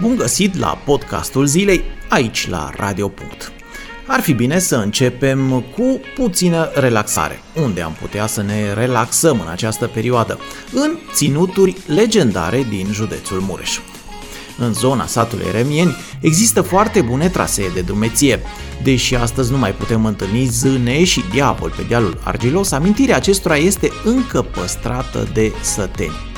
Bun găsit la podcastul zilei, aici la Radio. Ar fi bine să începem cu puțină relaxare, unde am putea să ne relaxăm în această perioadă, în ținuturi legendare din județul Mureș. În zona satului Remieni există foarte bune trasee de drumeție. Deși astăzi nu mai putem întâlni zâne și diavol pe dealul argilos, amintirea acestora este încă păstrată de săteni.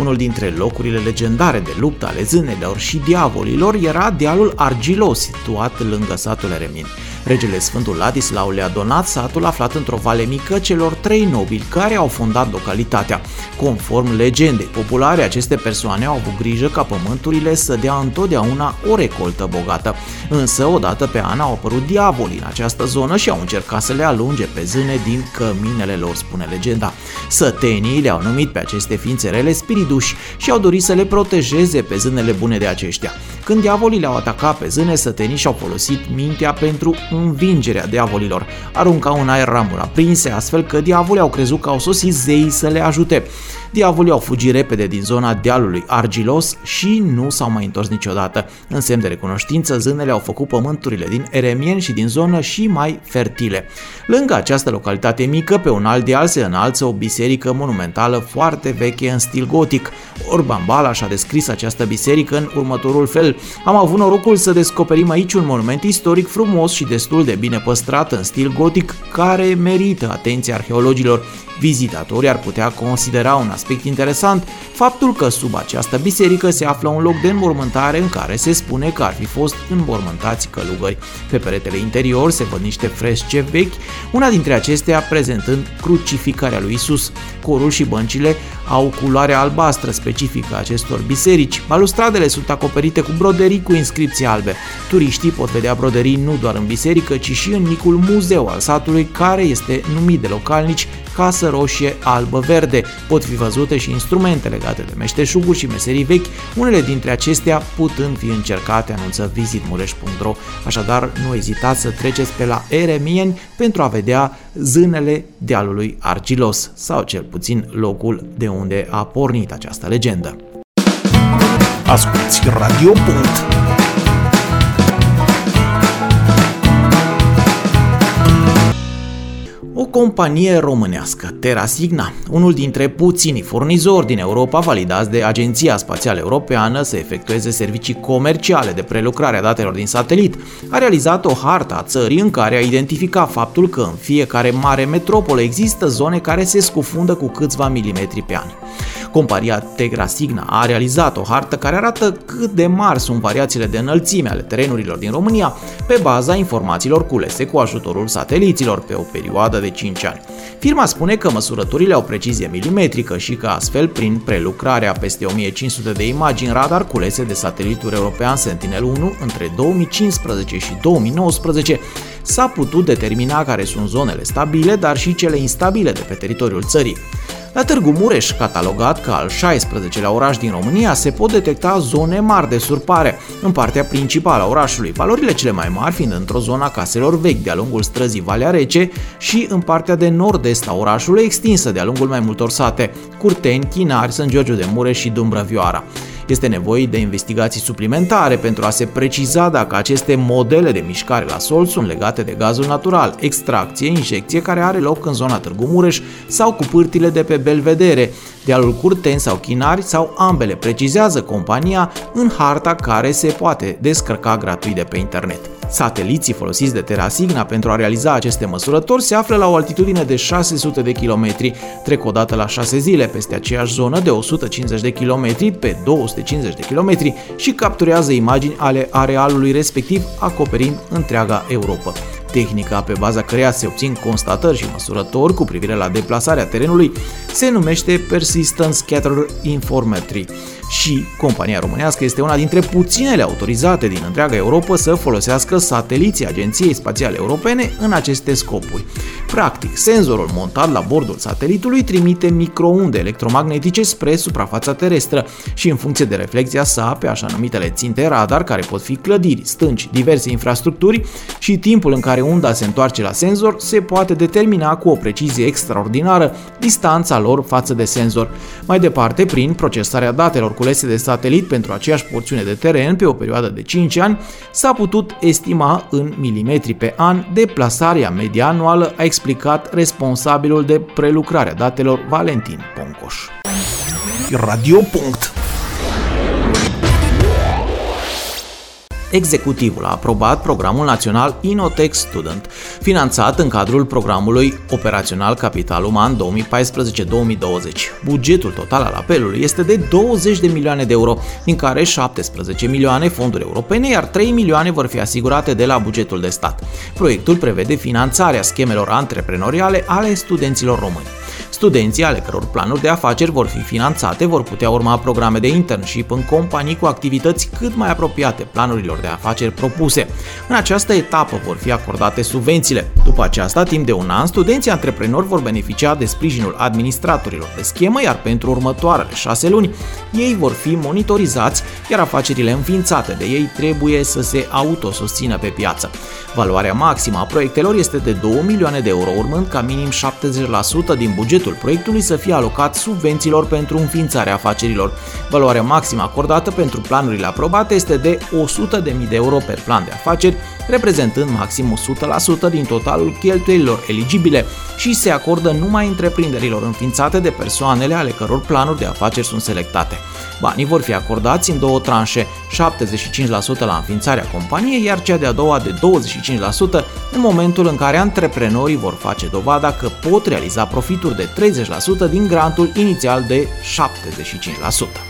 Unul dintre locurile legendare de luptă ale zânelor și diavolilor era dealul Argilos, situat lângă satul Eremin. Regele Sfântul Ladislau le-a donat satul aflat într-o vale mică celor trei nobili care au fondat localitatea. Conform legendei populare, aceste persoane au avut grijă ca pământurile să dea întotdeauna o recoltă bogată. Însă, odată pe an au apărut diavolii în această zonă și au încercat să le alunge pe zâne din căminele lor, spune legenda. Sătenii le-au numit pe aceste ființe rele spiriduși și au dorit să le protejeze pe zânele bune de aceștia. Când diavolii le-au atacat pe zâne, sătenii și-au folosit mintea pentru învingerea diavolilor. Aruncau în aer ramuri aprinse, astfel că diavolii au crezut că au sosit zeii să le ajute. Diavolii au fugit repede din zona dealului argilos și nu s-au mai întors niciodată. În semn de recunoștință, zânele au făcut pământurile din Eremien și din zonă și mai fertile. Lângă această localitate mică, pe un alt deal se înalță o biserică monumentală foarte veche în stil gotic. Orban Balas a descris această biserică în următorul fel. Am avut norocul să descoperim aici un monument istoric frumos și destul de bine păstrat în stil gotic care merită atenția arheologilor. Vizitatorii ar putea considera un aspect interesant faptul că sub această biserică se află un loc de înmormântare în care se spune că ar fi fost înmormântați călugări. Pe peretele interior se văd niște fresce vechi, una dintre acestea prezentând crucificarea lui Isus. Corul și băncile au culoare albastră specifică acestor biserici. Balustradele sunt acoperite cu broderii cu inscripții albe. Turiștii pot vedea broderii nu doar în biserică, ci și în micul muzeu al satului, care este numit de localnici casă roșie, albă, verde. Pot fi văzute și instrumente legate de meșteșuguri și meserii vechi, unele dintre acestea putând fi încercate, anunță visitmureș.ro. Așadar, nu ezitați să treceți pe la Eremieni pentru a vedea zânele dealului argilos, sau cel puțin locul de unde a pornit această legendă. Asculți Radio. Companie românească, TerraSigna, unul dintre puținii furnizori din Europa validați de Agenția Spațială Europeană să efectueze servicii comerciale de prelucrare a datelor din satelit, a realizat o hartă a țării în care a identificat faptul că în fiecare mare metropolă există zone care se scufundă cu câțiva milimetri pe an. Compania Tegra Signa a realizat o hartă care arată cât de mari sunt variațiile de înălțime ale terenurilor din România pe baza informațiilor culese cu ajutorul sateliților pe o perioadă de 5 ani. Firma spune că măsurătorile au precizie milimetrică și că astfel, prin prelucrarea peste 1500 de imagini radar culese de satelitul european Sentinel-1 între 2015 și 2019, s-a putut determina care sunt zonele stabile, dar și cele instabile de pe teritoriul țării. La Târgu Mureș, catalogat ca al 16-lea oraș din România, se pot detecta zone mari de surpare în partea principală a orașului, valorile cele mai mari fiind într-o zonă a caselor vechi de-a lungul străzii Valea Rece și în partea de nord-est a orașului extinsă de-a lungul mai multor sate, Curteni, Chinari, Sân Giorgio de Mureș și Dumbrăvioara. Este nevoie de investigații suplimentare pentru a se preciza dacă aceste modele de mișcare la sol sunt legate de gazul natural, extracție, injecție care are loc în zona Târgu Mureș sau cu pârtile de pe Belvedere, dealul Curten sau Chinari sau ambele, precizează compania în harta care se poate descărca gratuit de pe internet. Sateliții folosiți de TerraSigna pentru a realiza aceste măsurători se află la o altitudine de 600 de kilometri, trec o dată la 6 zile peste aceeași zonă de 150 de kilometri pe 250 de kilometri și capturează imagini ale arealului respectiv acoperind întreaga Europa. Tehnica pe baza căreia se obțin constatări și măsurători cu privire la deplasarea terenului se numește Persistent Scatter Informatry și compania românească este una dintre puținele autorizate din întreaga Europa să folosească sateliții Agenției Spațiale Europene în aceste scopuri. Practic, senzorul montat la bordul satelitului trimite microunde electromagnetice spre suprafața terestră și în funcție de reflexia sa pe așa numitele ținte radar, care pot fi clădiri, stânci, diverse infrastructuri și timpul în care unda se întoarce la senzor, se poate determina cu o precizie extraordinară distanța lor față de senzor. Mai departe, prin procesarea datelor culese de satelit pentru aceeași porțiune de teren pe o perioadă de 5 ani, s-a putut estima în milimetri pe an deplasarea media anuală, a explicat responsabilul de prelucrare a datelor Valentin Poncoș. Radio. Executivul a aprobat programul național Inotech Student, finanțat în cadrul programului operațional Capital Uman 2014-2020. Bugetul total al apelului este de 20 de milioane de euro, din care 17 milioane fonduri europene, iar 3 milioane vor fi asigurate de la bugetul de stat. Proiectul prevede finanțarea schemelor antreprenoriale ale studenților români. Studenții ale căror planuri de afaceri vor fi finanțate vor putea urma programe de internship în companii cu activități cât mai apropiate planurilor de afaceri propuse. În această etapă vor fi acordate subvențiile. După aceasta, timp de un an, studenții antreprenori vor beneficia de sprijinul administratorilor de schemă, iar pentru următoarele șase luni, ei vor fi monitorizați, iar afacerile înființate de ei trebuie să se autosusțină pe piață. Valoarea maximă a proiectelor este de 2 milioane de euro, urmând ca minim 70% din bugetul proiectului să fie alocat subvențiilor pentru înființarea afacerilor. Valoarea maximă acordată pentru planurile aprobate este de 100.000 de euro per plan de afaceri, reprezentând maxim 100% din totalul cheltuielilor eligibile și se acordă numai întreprinderilor înființate de persoanele ale căror planuri de afaceri sunt selectate. Banii vor fi acordați în două tranșe, 75% la înființarea companiei, iar cea de-a doua de 25% în momentul în care antreprenorii vor face dovada că pot realiza profituri de 30% din grantul inițial de 75%.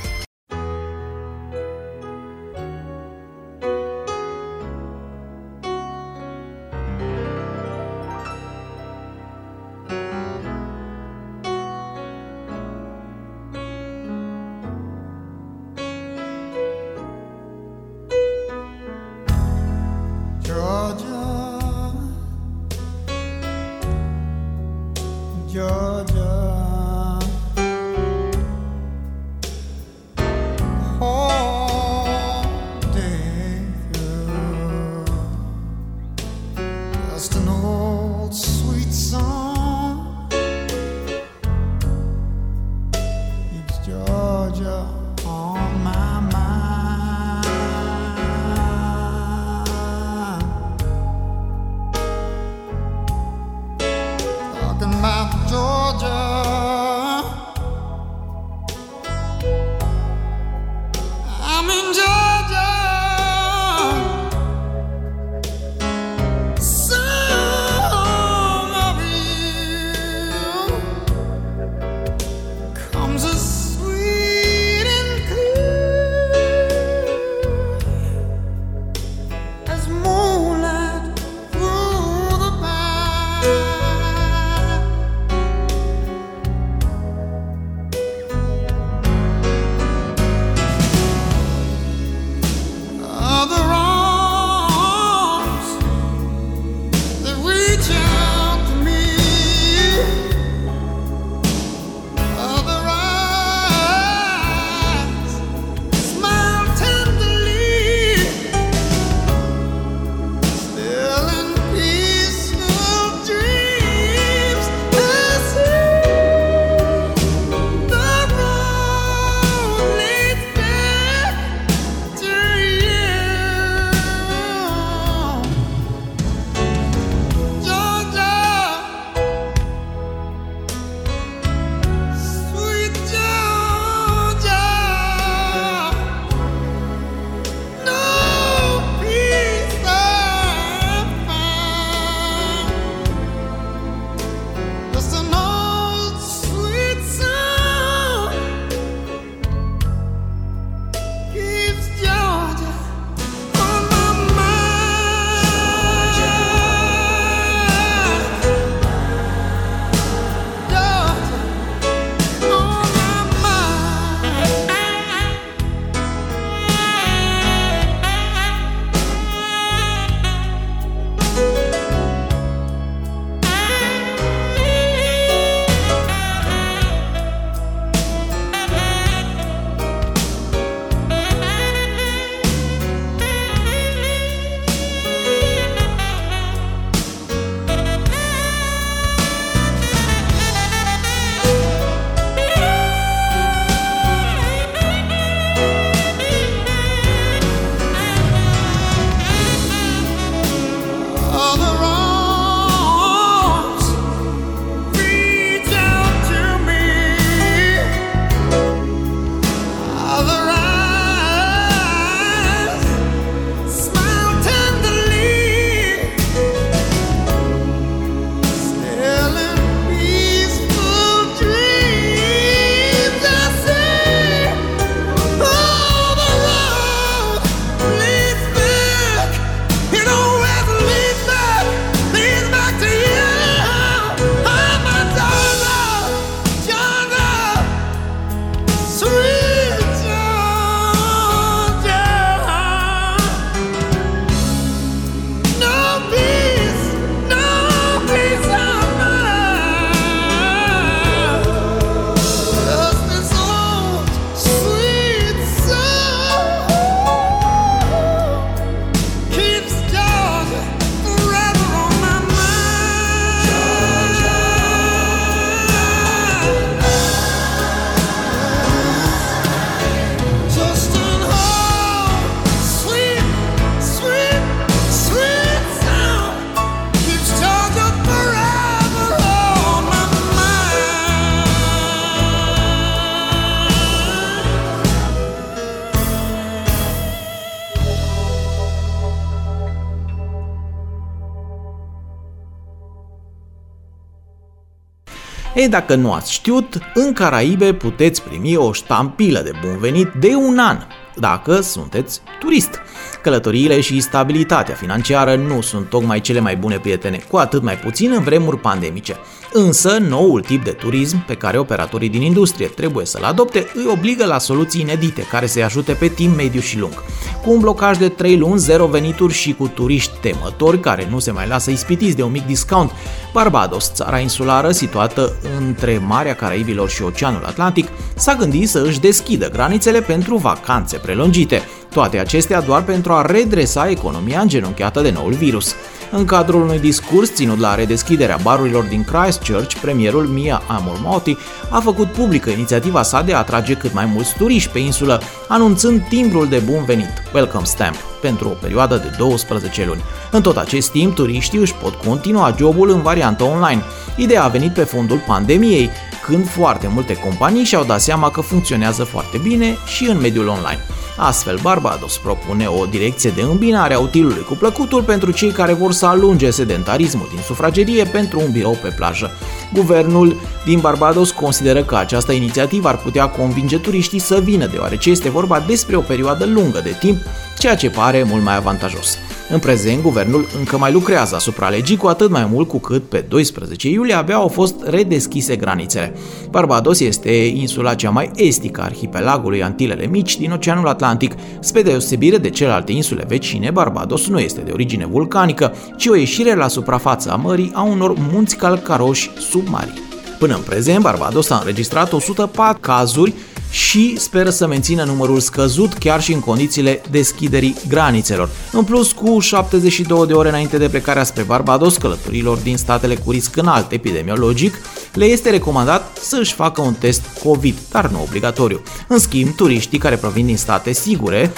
Ei, dacă nu ați știut, în Caraibe puteți primi o ștampilă de bun venit de un an, dacă sunteți turist. Călătoriile și stabilitatea financiară nu sunt tocmai cele mai bune prietene, cu atât mai puțin în vremuri pandemice. Însă, noul tip de turism pe care operatorii din industrie trebuie să-l adopte îi obligă la soluții inedite care să-i ajute pe timp mediu și lung. Cu un blocaj de 3 luni, zero venituri și cu turiști temători care nu se mai lasă ispitiți de un mic discount, Barbados, țara insulară situată între Marea Caraibilor și Oceanul Atlantic, s-a gândit să își deschidă granițele pentru vacanțe prelungite. Toate acestea doar pentru a redresa economia îngenunchiată de noul virus. În cadrul unui discurs ținut la redeschiderea barurilor din Christchurch, premierul Mia Amormoti a făcut publică inițiativa sa de a atrage cât mai mulți turiști pe insulă, anunțând timbrul de bun venit, Welcome Stamp, pentru o perioadă de 12 luni. În tot acest timp, turiștii își pot continua jobul în variantă online. Ideea a venit pe fondul pandemiei, când foarte multe companii și-au dat seama că funcționează foarte bine și în mediul online. Astfel, Barbados propune o direcție de îmbinare a utilului cu plăcutul pentru cei care vor să alunge sedentarismul din sufragerie pentru un birou pe plajă. Guvernul din Barbados consideră că această inițiativă ar putea convinge turiștii să vină, deoarece este vorba despre o perioadă lungă de timp, ceea ce pare mult mai avantajos. În prezent, guvernul încă mai lucrează asupra legii, cu atât mai mult cu cât pe 12 iulie abia au fost redeschise granițele. Barbados este insula cea mai estică a arhipelagului Antilele Mici din Oceanul Atlantic. Spre deosebire de celelalte insule vecine, Barbados nu este de origine vulcanică, ci o ieșire la suprafața mării a unor munți calcaroși submarini. Până în prezent, Barbados a înregistrat 104 cazuri și speră să mențină numărul scăzut chiar și în condițiile deschiderii granițelor. În plus, cu 72 de ore înainte de plecarea spre Barbados, călătorilor din statele cu risc înalt epidemiologic, le este recomandat să își facă un test COVID, dar nu obligatoriu. În schimb, turiștii care provin din state sigure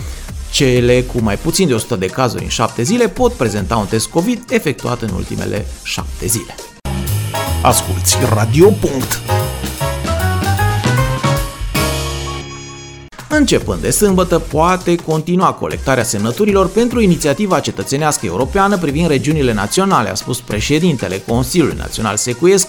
cele cu mai puțin de 100 de cazuri în 7 zile pot prezenta un test COVID efectuat în ultimele 7 zile. Asculți Radio. Începând de sâmbătă, poate continua colectarea semnăturilor pentru inițiativa cetățenească europeană privind regiunile naționale, a spus președintele Consiliului Național Secuiesc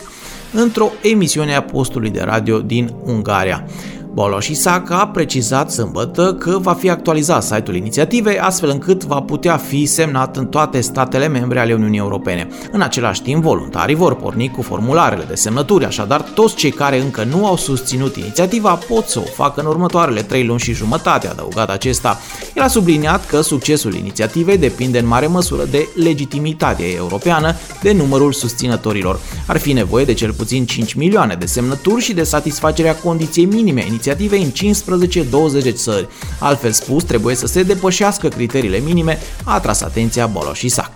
într-o emisiune a postului de radio din Ungaria. Boloș Isaac a precizat sâmbătă că va fi actualizat site-ul inițiativei astfel încât va putea fi semnat în toate statele membre ale Uniunii Europene. În același timp, voluntarii vor porni cu formularele de semnături, așadar toți cei care încă nu au susținut inițiativa pot să o facă în următoarele trei luni și jumătate, adăugat acesta. El a subliniat că succesul inițiativei depinde în mare măsură de legitimitatea europeană, de numărul susținătorilor. Ar fi nevoie de cel puțin 5 milioane de semnături și de satisfacerea condiției minime inițiative în 15-20 țări. Altfel spus, trebuie să se depășească criteriile minime, a atras atenția Bolo și Sac.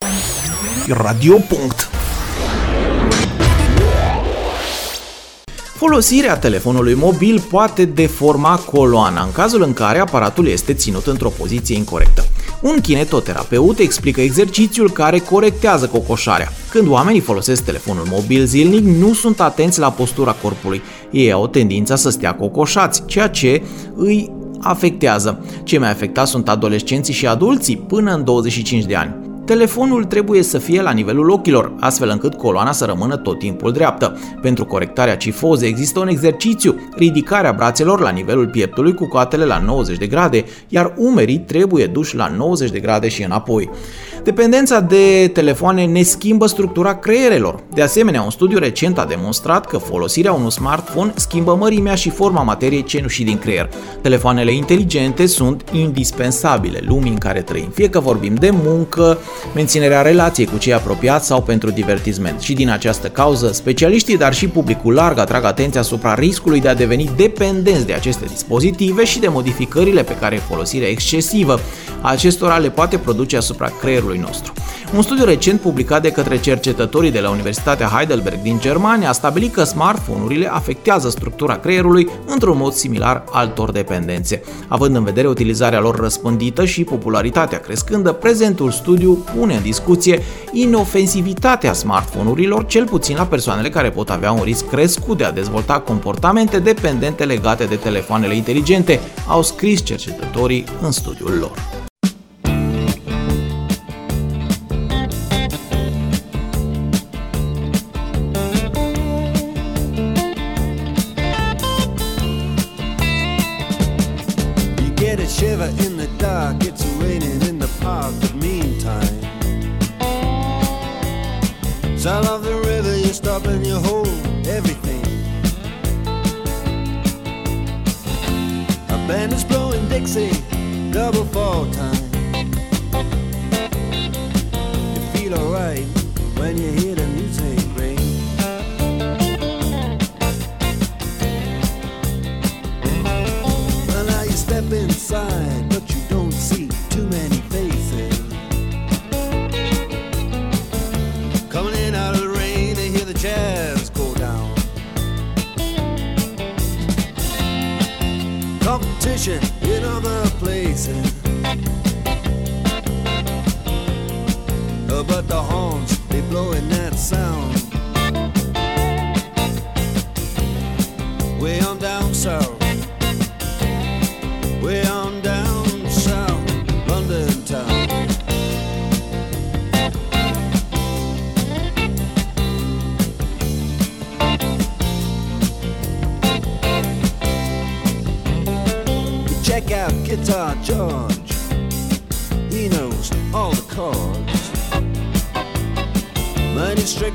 Folosirea telefonului mobil poate deforma coloana în cazul în care aparatul este ținut într-o poziție incorrectă. Un kinetoterapeut explică exercițiul care corectează cocoșarea. Când oamenii folosesc telefonul mobil zilnic, nu sunt atenți la postura corpului. Ei au tendința să stea cocoșați, ceea ce îi afectează. Cei mai afectați sunt adolescenții și adulții până în 25 de ani. Telefonul trebuie să fie la nivelul ochilor, astfel încât coloana să rămână tot timpul dreaptă. Pentru corectarea cifozei există un exercițiu, ridicarea brațelor la nivelul pieptului cu coatele la 90 de grade, iar umerii trebuie duși la 90 de grade și înapoi. Dependența de telefoane ne schimbă structura creierelor. De asemenea, un studiu recent a demonstrat că folosirea unui smartphone schimbă mărimea și forma materiei cenușii din creier. Telefoanele inteligente sunt indispensabile lumii în care trăim, fie că vorbim de muncă, menținerea relației cu cei apropiați sau pentru divertisment. Și din această cauză, specialiștii, dar și publicul larg atrag atenția asupra riscului de a deveni dependenți de aceste dispozitive și de modificările pe care folosirea excesivă a acestora le poate produce asupra creierului nostru. Un studiu recent publicat de către cercetătorii de la Universitatea Heidelberg din Germania a stabilit că smartphone-urile afectează structura creierului într-un mod similar altor dependențe. Având în vedere utilizarea lor răspândită și popularitatea crescândă, prezentul studiu pune în discuție inofensivitatea smartphone-urilor, cel puțin la persoanele care pot avea un risc crescut de a dezvolta comportamente dependente legate de telefoanele inteligente, au scris cercetătorii în studiul lor. Sound Double double four times.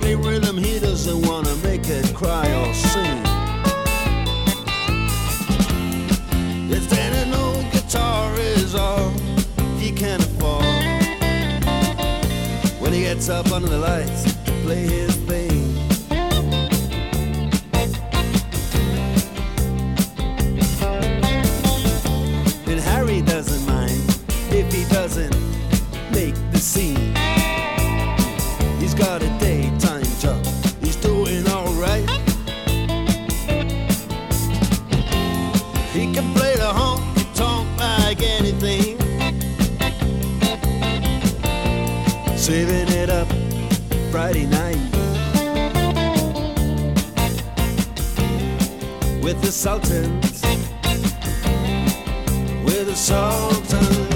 Strictly rhythm, he doesn't wanna make it cry or sing. If then an old guitar is all he can afford. When he gets up under the lights to play his with the Sultans, with the Sultans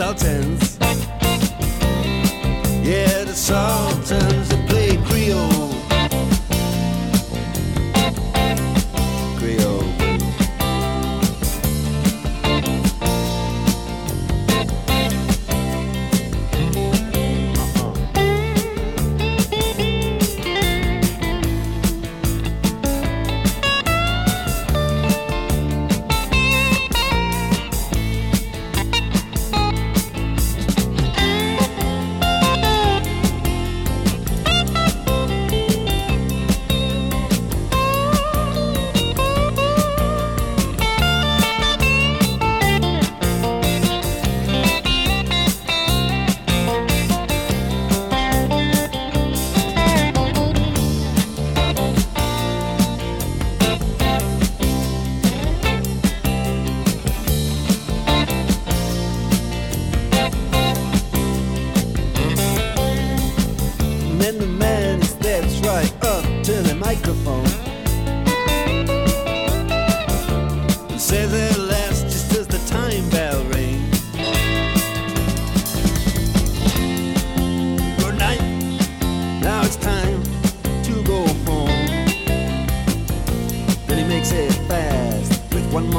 Sultans,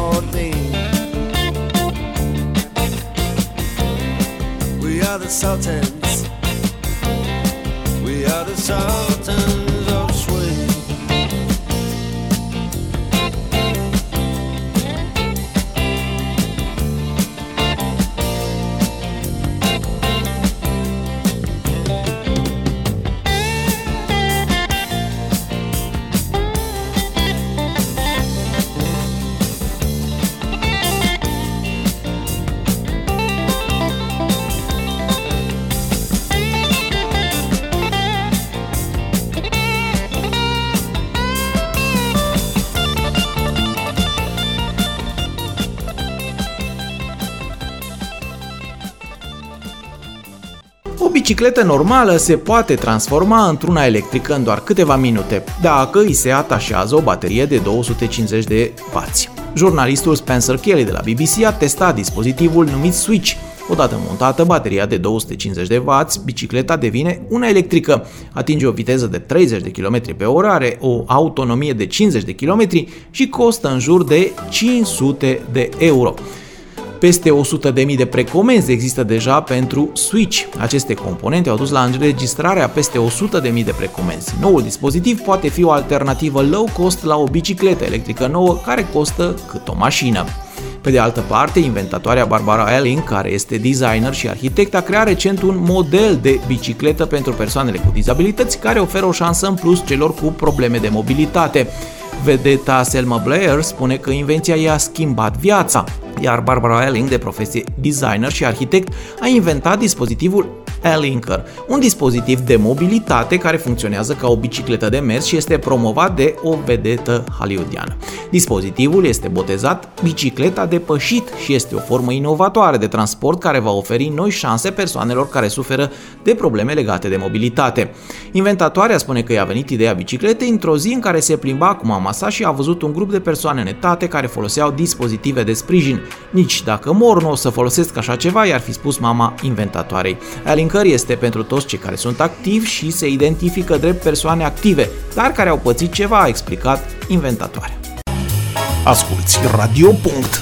more thing. We are the Sultans. We are the Sultans bicicletă normală se poate transforma într-una electrică în doar câteva minute, dacă îi se atașează o baterie de 250 de W. Jurnalistul Spencer Kelly de la BBC a testat dispozitivul numit Switch. Odată montată bateria de 250 de W, bicicleta devine una electrică, atinge o viteză de 30 de km pe oră, are o autonomie de 50 de km și costă în jur de 500 de euro. Peste 100.000 de precomenzi există deja pentru Switch. Aceste componente au dus la înregistrarea peste 100.000 de precomenzi. Noul dispozitiv poate fi o alternativă low cost la o bicicletă electrică nouă care costă cât o mașină. Pe de altă parte, inventatoarea Barbara Elling, care este designer și arhitect, a creat recent un model de bicicletă pentru persoanele cu dizabilități care oferă o șansă în plus celor cu probleme de mobilitate. Vedeta Selma Blair spune că invenția i-a schimbat viața, iar Barbara Elling, de profesie designer și arhitect, a inventat dispozitivul Elinker, un dispozitiv de mobilitate care funcționează ca o bicicletă de mers și este promovat de o vedetă hollywoodiană. Dispozitivul este botezat bicicleta de pășit și este o formă inovatoare de transport care va oferi noi șanse persoanelor care suferă de probleme legate de mobilitate. Inventatoarea spune că i-a venit ideea bicicletei într-o zi în care se plimba cu mama sa și a văzut un grup de persoane netate care foloseau dispozitive de sprijin. Nici dacă mor nu o să folosesc așa ceva, i-ar fi spus mama inventatoarei. Alinker este pentru toți cei care sunt activi și se identifică drept persoane active, dar care au pățit ceva, a explicat inventatoarea. Asculți Radio. Punct.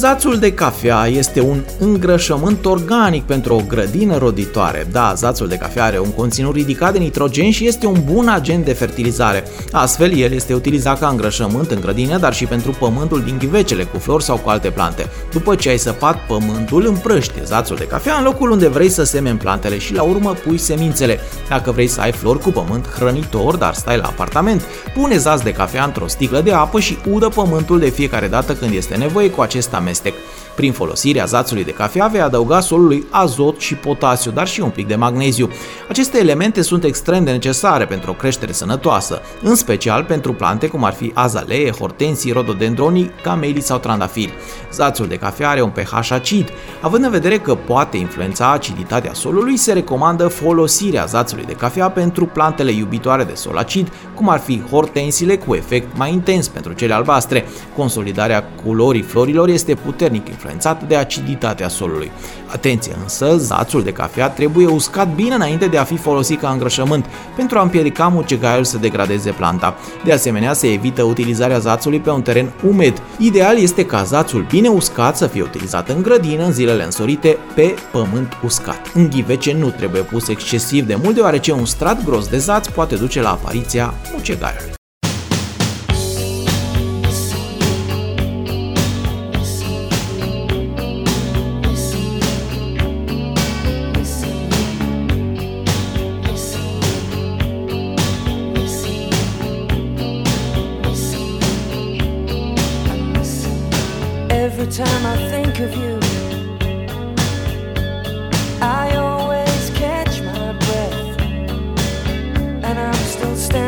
Zațul de cafea este un îngrășământ organic pentru o grădină roditoare. Da, zațul de cafea are un conținut ridicat de nitrogen și este un bun agent de fertilizare. Astfel, el este utilizat ca îngrășământ în grădină, dar și pentru pământul din ghivecele cu flori sau cu alte plante. După ce ai săpat pământul, împrăște zațul de cafea în locul unde vrei să semeni plantele și la urmă pui semințele. Dacă vrei să ai flori cu pământ hrănitor, dar stai la apartament, pune zaț de cafea într-o sticlă de apă și udă pământul de fiecare dată când este nevoie cu acest amestec. Mistake. Prin folosirea zațului de cafea vei adăuga solului azot și potasiu, dar și un pic de magneziu. Aceste elemente sunt extrem de necesare pentru o creștere sănătoasă, în special pentru plante cum ar fi azalee, hortensii, rododendronii, camelii sau trandafiri. Zațul de cafea are un pH acid. Având în vedere că poate influența aciditatea solului, se recomandă folosirea zațului de cafea pentru plantele iubitoare de sol acid, cum ar fi hortensiile cu efect mai intens pentru cele albastre. Consolidarea culorii florilor este puternic influențată de aciditatea solului. Atenție însă, zațul de cafea trebuie uscat bine înainte de a fi folosit ca îngrășământ, pentru a împiedica mucegaiul să degradeze planta. De asemenea, se evită utilizarea zațului pe un teren umed. Ideal este ca zațul bine uscat să fie utilizat în grădină în zilele însorite pe pământ uscat. În ghivece nu trebuie pus excesiv de mult, deoarece un strat gros de zaț poate duce la apariția mucegaiului.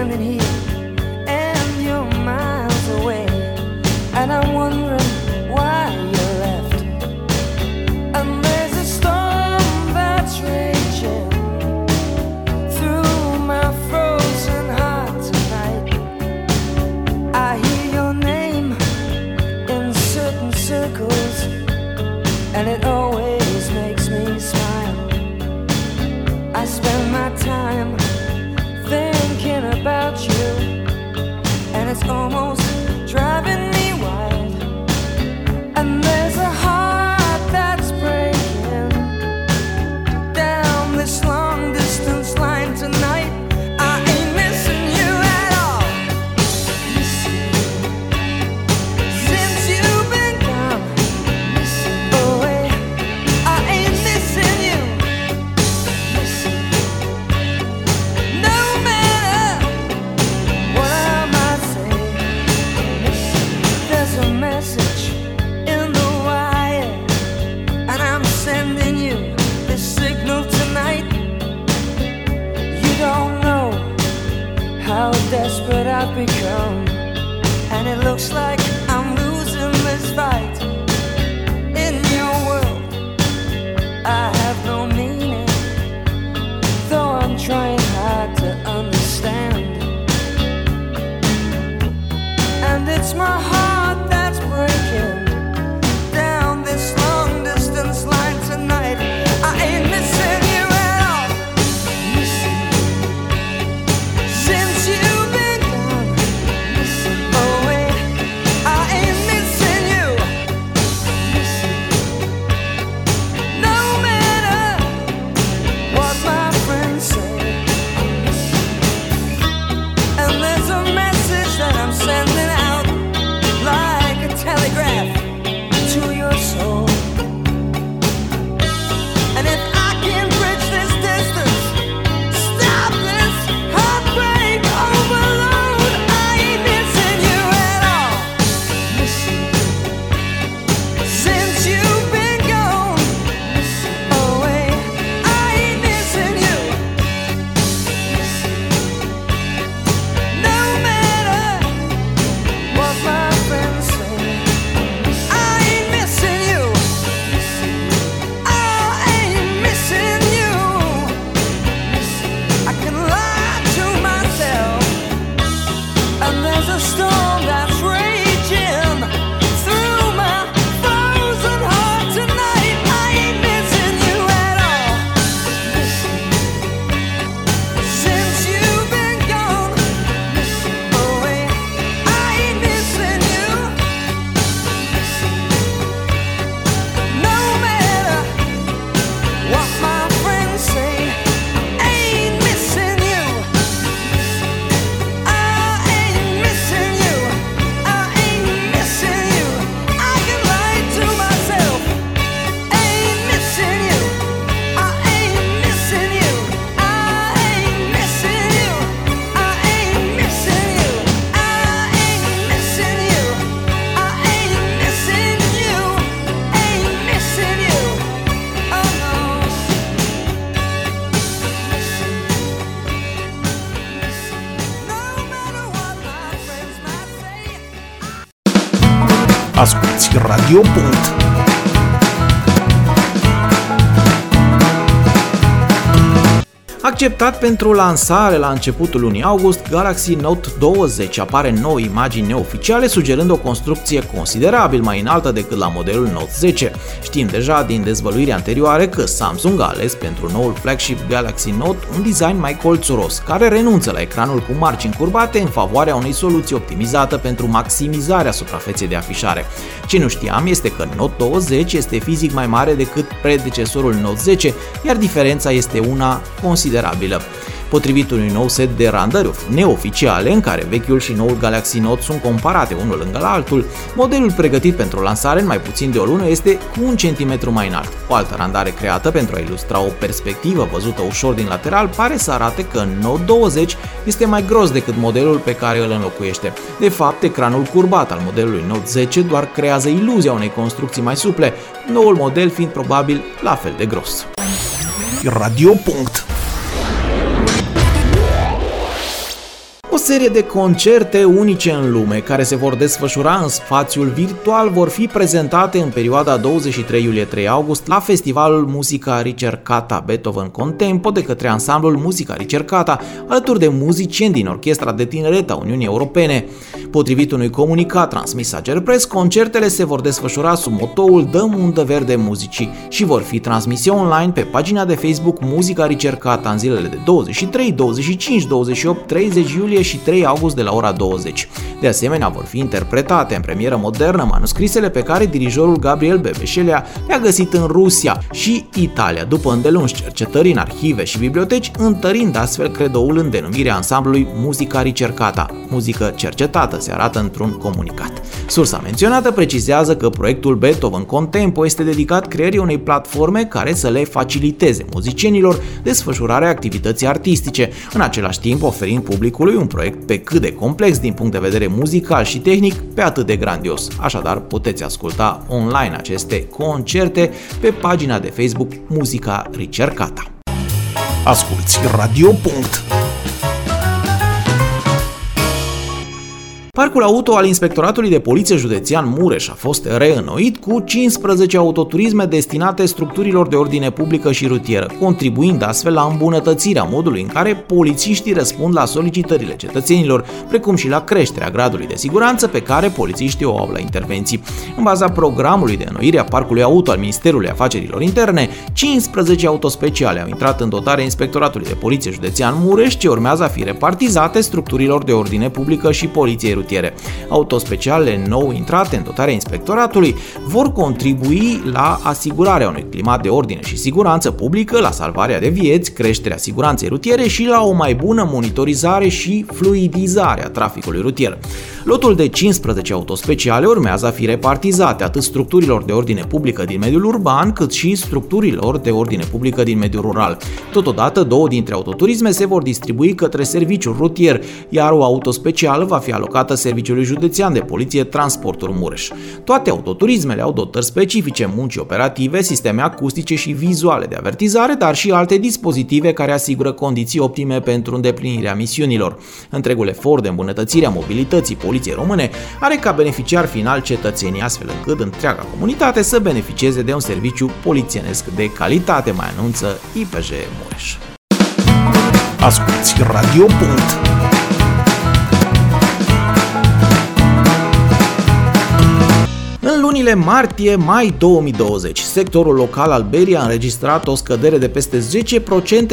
Standing here, I've become, and it looks like Asculți Radio. Acceptat pentru lansare la începutul lunii august, Galaxy Note 20 apare în nou imagini neoficiale, sugerând o construcție considerabil mai înaltă decât la modelul Note 10. Știm deja din dezvăluiri anterioare că Samsung a ales pentru noul flagship Galaxy Note un design mai colțuros, care renunță la ecranul cu margini curbate în favoarea unei soluții optimizată pentru maximizarea suprafeței de afișare. Ce nu știam este că Note 20 este fizic mai mare decât predecesorul Note 10, iar diferența este una considerabilă. Potrivit unui nou set de randări neoficiale în care vechiul și noul Galaxy Note sunt comparate unul lângă la altul, modelul pregătit pentru lansare în mai puțin de o lună este cu un centimetru mai înalt. O altă randare creată pentru a ilustra o perspectivă văzută ușor din lateral pare să arate că Note 20 este mai gros decât modelul pe care îl înlocuiește. De fapt, ecranul curbat al modelului Note 10 doar creează iluzia unei construcții mai suple, noul model fiind probabil la fel de gros. Radio. O serie de concerte unice în lume care se vor desfășura în spațiul virtual vor fi prezentate în perioada 23 iulie-3 august la Festivalul Muzica Ricercata Beethoven Contempo de către ansamblul Muzica Ricercata alături de muzicieni din Orchestra de Tineret a Uniunii Europene. Potrivit unui comunicat transmis Ager Press, concertele se vor desfășura sub motoul Dăm undă verde muzicii și vor fi transmise online pe pagina de Facebook Muzica Ricercata în zilele de 23, 25, 28, 30 iulie și 3 august de la ora 20. De asemenea, vor fi interpretate în premieră modernă manuscrisele pe care dirijorul Gabriel Bebeșelea le-a găsit în Rusia și Italia, după îndelungi cercetări în arhive și biblioteci, întărind astfel credoul în denumirea ansamblului Muzica Ricercata, muzică cercetată, se arată într-un comunicat. Sursa menționată precizează că proiectul Beethoven Contempo este dedicat creării unei platforme care să le faciliteze muzicienilor desfășurarea activității artistice, în același timp oferind publicului un proiect pe cât de complex din punct de vedere muzical și tehnic, pe atât de grandios. Așadar, puteți asculta online aceste concerte pe pagina de Facebook Muzica Ricercata. Asculți Radio. Parcul auto al Inspectoratului de Poliție Județean Mureș a fost reînnoit cu 15 autoturisme destinate structurilor de ordine publică și rutieră, contribuind astfel la îmbunătățirea modului în care polițiștii răspund la solicitările cetățenilor, precum și la creșterea gradului de siguranță pe care polițiștii o au la intervenții. În baza programului de înnoire a Parcului Auto al Ministerului Afacerilor Interne, 15 autospeciale au intrat în dotarea Inspectoratului de Poliție Județean Mureș, ce urmează a fi repartizate structurilor de ordine publică și poliției rutiere. Autospecialele nou intrate în dotarea inspectoratului vor contribui la asigurarea unui climat de ordine și siguranță publică, la salvarea de vieți, creșterea siguranței rutiere și la o mai bună monitorizare și fluidizare a traficului rutier. Lotul de 15 autospeciale urmează a fi repartizate atât structurilor de ordine publică din mediul urban, cât și structurilor de ordine publică din mediul rural. Totodată, două dintre autoturisme se vor distribui către serviciul rutier, iar o autospecială va fi alocată Serviciului Județean de Poliție Transporturi Mureș. Toate autoturismele au dotări specifice, munci operative, sisteme acustice și vizuale de avertizare, dar și alte dispozitive care asigură condiții optime pentru îndeplinirea misiunilor. Întregul efort de îmbunătățire a mobilității Poliției Române are ca beneficiar final cetățenii, astfel încât întreaga comunitate să beneficieze de un serviciu polițienesc de calitate, mai anunță IPJ Mureș. Asculți Radio. În lunile martie-mai 2020, sectorul local al berii a înregistrat o scădere de peste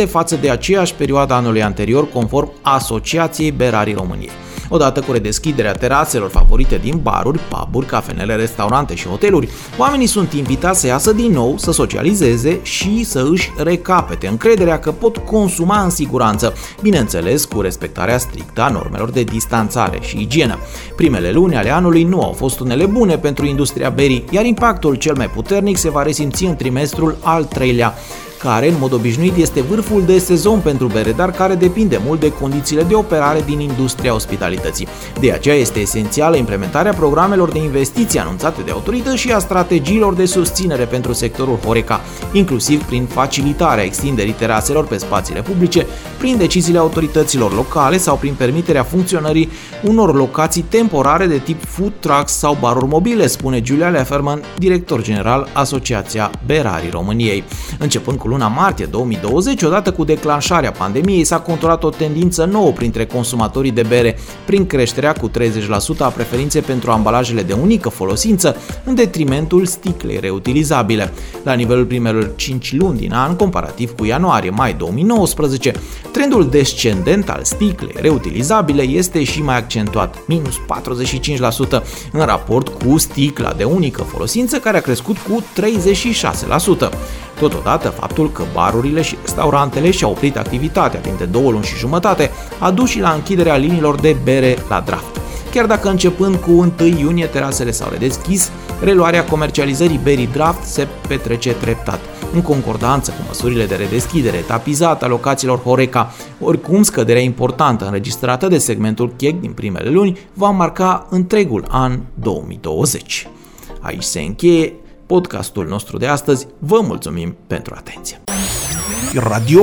10% față de aceeași perioadă anului anterior, conform Asociației Berarii României. Odată cu redeschiderea teraselor favorite din baruri, puburi, cafenele, restaurante și hoteluri, oamenii sunt invitați să iasă din nou, să socializeze și să își recapete încrederea că pot consuma în siguranță, bineînțeles cu respectarea strictă a normelor de distanțare și igienă. Primele luni ale anului nu au fost unele bune pentru industria berii, iar impactul cel mai puternic se va resimți în trimestrul al treilea care în mod obișnuit este vârful de sezon pentru bere, dar care depinde mult de condițiile de operare din industria ospitalității. De aceea este esențială implementarea programelor de investiții anunțate de autorități și a strategiilor de susținere pentru sectorul Horeca, inclusiv prin facilitarea extinderii teraselor pe spațiile publice, prin deciziile autorităților locale sau prin permiterea funcționării unor locații temporare de tip food trucks sau baruri mobile, spune Giulia Leferman, director general Asociația Berarii României. Începând cu luna martie 2020, odată cu declanșarea pandemiei, s-a conturat o tendință nouă printre consumatorii de bere, prin creșterea cu 30% a preferinței pentru ambalajele de unică folosință, în detrimentul sticlei reutilizabile. La nivelul primelor 5 luni din an, comparativ cu ianuarie-mai 2019, trendul descendent al sticlei reutilizabile este și mai accentuat, minus 45%, în raport cu sticla de unică folosință care a crescut cu 36%. Totodată, faptul că barurile și restaurantele și-au oprit activitatea timp de două luni și jumătate a dus și la închiderea liniilor de bere la draft. Chiar dacă începând cu 1 iunie terasele s-au redeschis, reluarea comercializării berii draft se petrece treptat, în concordanță cu măsurile de redeschidere etapizată a locațiilor Horeca. Oricum, scăderea importantă înregistrată de segmentul chec din primele luni va marca întregul an 2020. Aici se încheie podcastul nostru de astăzi. Vă mulțumim pentru atenție. Radio.